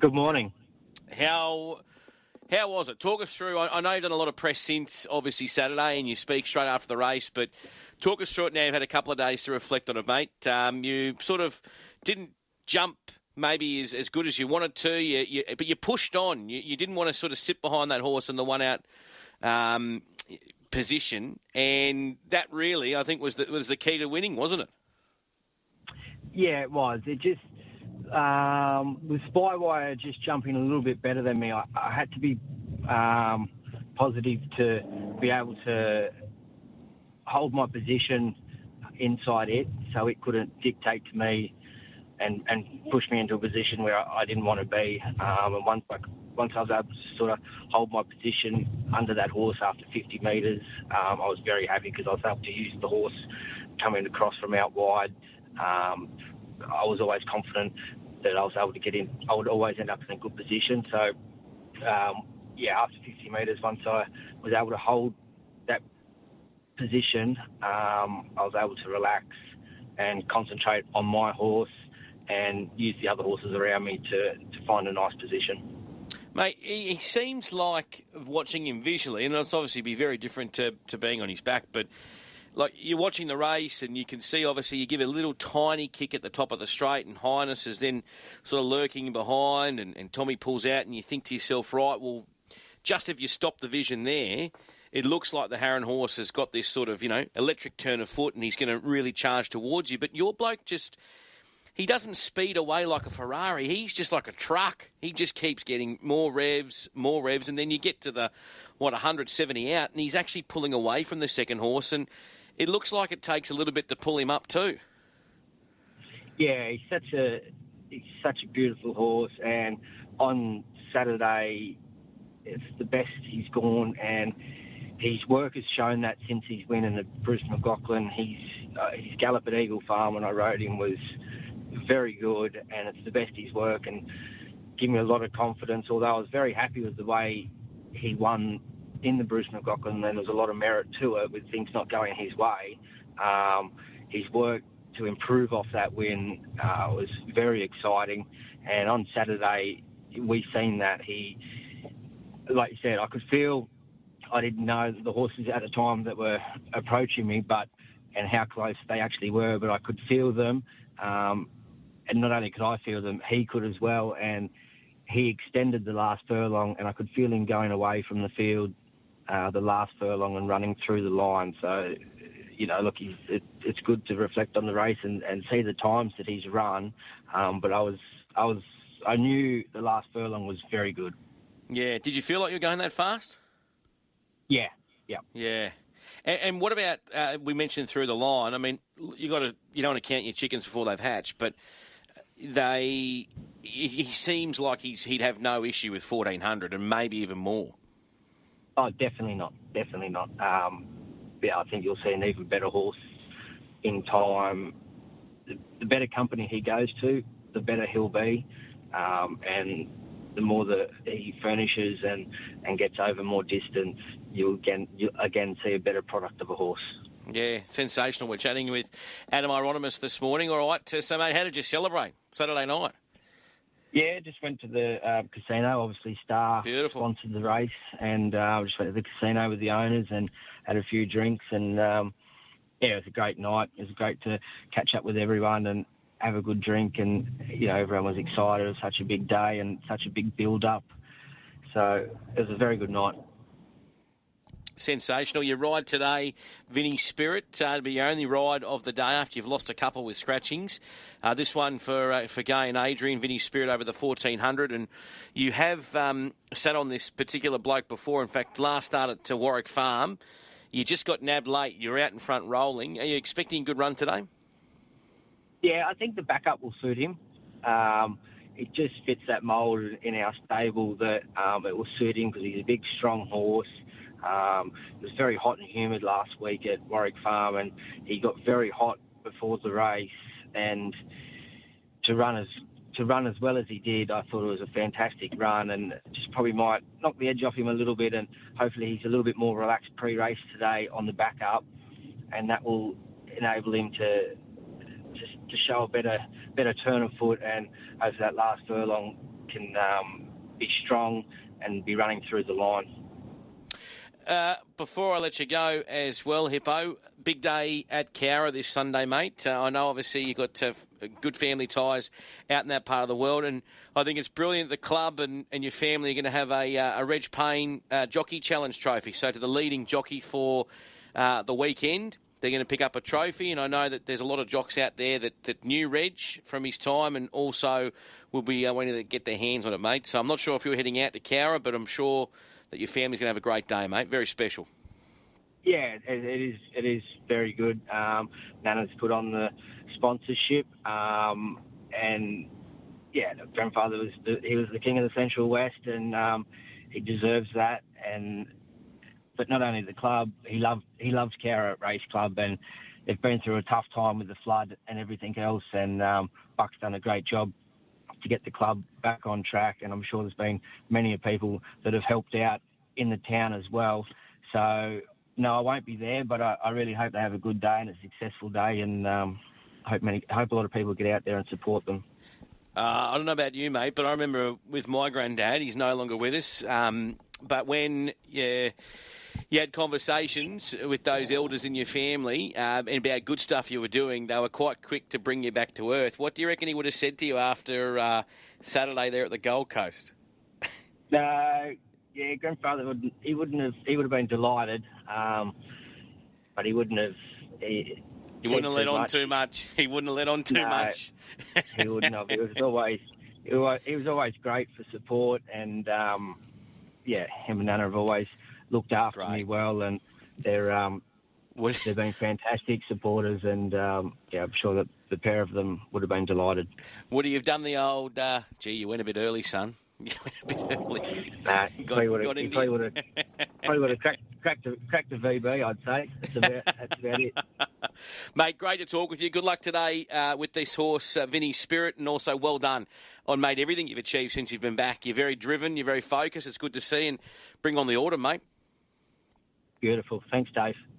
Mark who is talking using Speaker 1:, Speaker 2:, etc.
Speaker 1: Good morning.
Speaker 2: How how was it? Talk us through. I, I know you've done a lot of press since obviously Saturday, and you speak straight after the race. But talk us through it now. You've had a couple of days to reflect on it, mate. Um, you sort of didn't jump maybe as, as good as you wanted to, you, you, but you pushed on. You, you, didn't want to sort of sit behind that horse in the one out um, position, and that really, I think, was the, was the key to winning, wasn't it?
Speaker 1: Yeah, it was. It just um, with Spywire just jumping a little bit better than me, I, I had to be um, positive to be able to hold my position inside it, so it couldn't dictate to me and, and push me into a position where I, I didn't want to be. Um, and once I, once I was able to sort of hold my position under that horse after 50 metres, um, I was very happy because I was able to use the horse coming across from out wide. Um, I was always confident that I was able to get in. I would always end up in a good position. So, um, yeah, after 50 metres, once I was able to hold that position, um, I was able to relax and concentrate on my horse and use the other horses around me to, to find a nice position.
Speaker 2: Mate, he, seems like watching him visually, and it's obviously be very different to, to being on his back, but like you're watching the race and you can see obviously you give a little tiny kick at the top of the straight and Highness is then sort of lurking behind and, and Tommy pulls out and you think to yourself, right, well, just if you stop the vision there, it looks like the Harron horse has got this sort of, you know, electric turn of foot and he's going to really charge towards you. But your bloke just he doesn't speed away like a Ferrari. He's just like a truck. He just keeps getting more revs, more revs, and then you get to the what 170 out, and he's actually pulling away from the second horse, and it looks like it takes a little bit to pull him up too.
Speaker 1: Yeah, he's such a he's such a beautiful horse, and on Saturday, it's the best he's gone, and his work has shown that since he's in the Bruce McLachlan. He's uh, his gallop at Eagle Farm when I rode him was very good, and it's the best he's work and give me a lot of confidence. Although I was very happy with the way he won in the Bruce McLachlan, and there was a lot of merit to it with things not going his way. Um, his work to improve off that win uh, was very exciting, and on Saturday we seen that he, like you said, I could feel. I didn't know the horses at the time that were approaching me, but and how close they actually were, but I could feel them. Um, and not only could I feel them, he could as well. And he extended the last furlong, and I could feel him going away from the field, uh, the last furlong, and running through the line. So, you know, look, it, it's good to reflect on the race and, and see the times that he's run. Um, but I was, I was, I knew the last furlong was very good.
Speaker 2: Yeah. Did you feel like you were going that fast?
Speaker 1: Yeah. Yeah.
Speaker 2: Yeah. And, and what about uh, we mentioned through the line? I mean, you got to you don't want to count your chickens before they've hatched, but they he seems like he's he'd have no issue with fourteen hundred and maybe even more.
Speaker 1: Oh, definitely not. Definitely not. Um, yeah, I think you'll see an even better horse in time. The, the better company he goes to, the better he'll be, um, and the more that he furnishes and, and gets over more distance, you'll again you again see a better product of a horse.
Speaker 2: Yeah, sensational. We're chatting with Adam Hyeronimus this morning. All right, so mate, how did you celebrate Saturday night?
Speaker 1: Yeah, just went to the uh, casino. Obviously, Star
Speaker 2: Beautiful.
Speaker 1: sponsored the race, and uh, just went to the casino with the owners and had a few drinks. And um, yeah, it was a great night. It was great to catch up with everyone and have a good drink. And you know, everyone was excited. It was such a big day and such a big build up. So it was a very good night
Speaker 2: sensational. Your ride today, Vinny Spirit, uh, to be your only ride of the day after you've lost a couple with scratchings. Uh, this one for uh, for Gai and Adrian, Vinny Spirit over the 1400. And you have um, sat on this particular bloke before. In fact, last started to Warwick Farm. You just got nabbed late. You're out in front rolling. Are you expecting a good run today?
Speaker 1: Yeah, I think the backup will suit him. Um, it just fits that mould in our stable that um, it will suit him because he's a big, strong horse. Um, it was very hot and humid last week at Warwick Farm, and he got very hot before the race. And to run as to run as well as he did, I thought it was a fantastic run, and just probably might knock the edge off him a little bit. And hopefully, he's a little bit more relaxed pre-race today on the back up, and that will enable him to to, show a better better turn of foot and over that last furlong can um, be strong and be running through the line.
Speaker 2: Uh, before I let you go as well, Hippo, big day at Cowra this Sunday, mate. Uh, I know obviously you've got uh, good family ties out in that part of the world, and I think it's brilliant the club and, and your family are going to have a, uh, a Reg Payne uh, Jockey Challenge trophy. So to the leading jockey for uh, the weekend, they're going to pick up a trophy, and I know that there's a lot of jocks out there that, that knew Reg from his time and also will be uh, wanting to get their hands on it, mate. So I'm not sure if you're heading out to Cowra, but I'm sure that your family's going to have a great day, mate. Very special.
Speaker 1: Yeah, it, it is. It is very good. Um, Nana's put on the sponsorship, um, and yeah, grandfather was the, he was the king of the Central West, and um, he deserves that. And but not only the club, he loved he loves Cowra Race Club, and they've been through a tough time with the flood and everything else. And um, Buck's done a great job to get the club back on track, and I'm sure there's been many people that have helped out in the town as well. So no, I won't be there, but I, I really hope they have a good day and a successful day, and um, hope many hope a lot of people get out there and support them.
Speaker 2: Uh, I don't know about you, mate, but I remember with my granddad. He's no longer with us. Um, but when yeah, you had conversations with those elders in your family um, and about good stuff you were doing, they were quite quick to bring you back to earth. What do you reckon he would have said to you after uh, Saturday there at the Gold Coast?
Speaker 1: No, yeah, grandfather would he wouldn't have he would have been delighted, um, but he wouldn't have. He,
Speaker 2: he wouldn't have let on much. too much. He wouldn't have let on too
Speaker 1: no,
Speaker 2: much.
Speaker 1: he wouldn't have. It was always it was, always great for support, and um, yeah, him and Nana have always looked
Speaker 2: That's
Speaker 1: after
Speaker 2: great.
Speaker 1: me well, and they're um, they've been fantastic supporters, and um, yeah, I'm sure that the pair of them would have been delighted.
Speaker 2: Would you've done the old? Uh, gee, you went a bit early, son. You went a bit early.
Speaker 1: Nah,
Speaker 2: Got-
Speaker 1: probably would have, probably
Speaker 2: you.
Speaker 1: would have, probably would have cracked, cracked, a, cracked a VB, I'd say. That's about, that's about it.
Speaker 2: Mate, great to talk with you. Good luck today uh, with this horse, uh, Vinny Spirit, and also well done on, mate, everything you've achieved since you've been back. You're very driven, you're very focused. It's good to see, and bring on the order, mate.
Speaker 1: Beautiful. Thanks, Dave.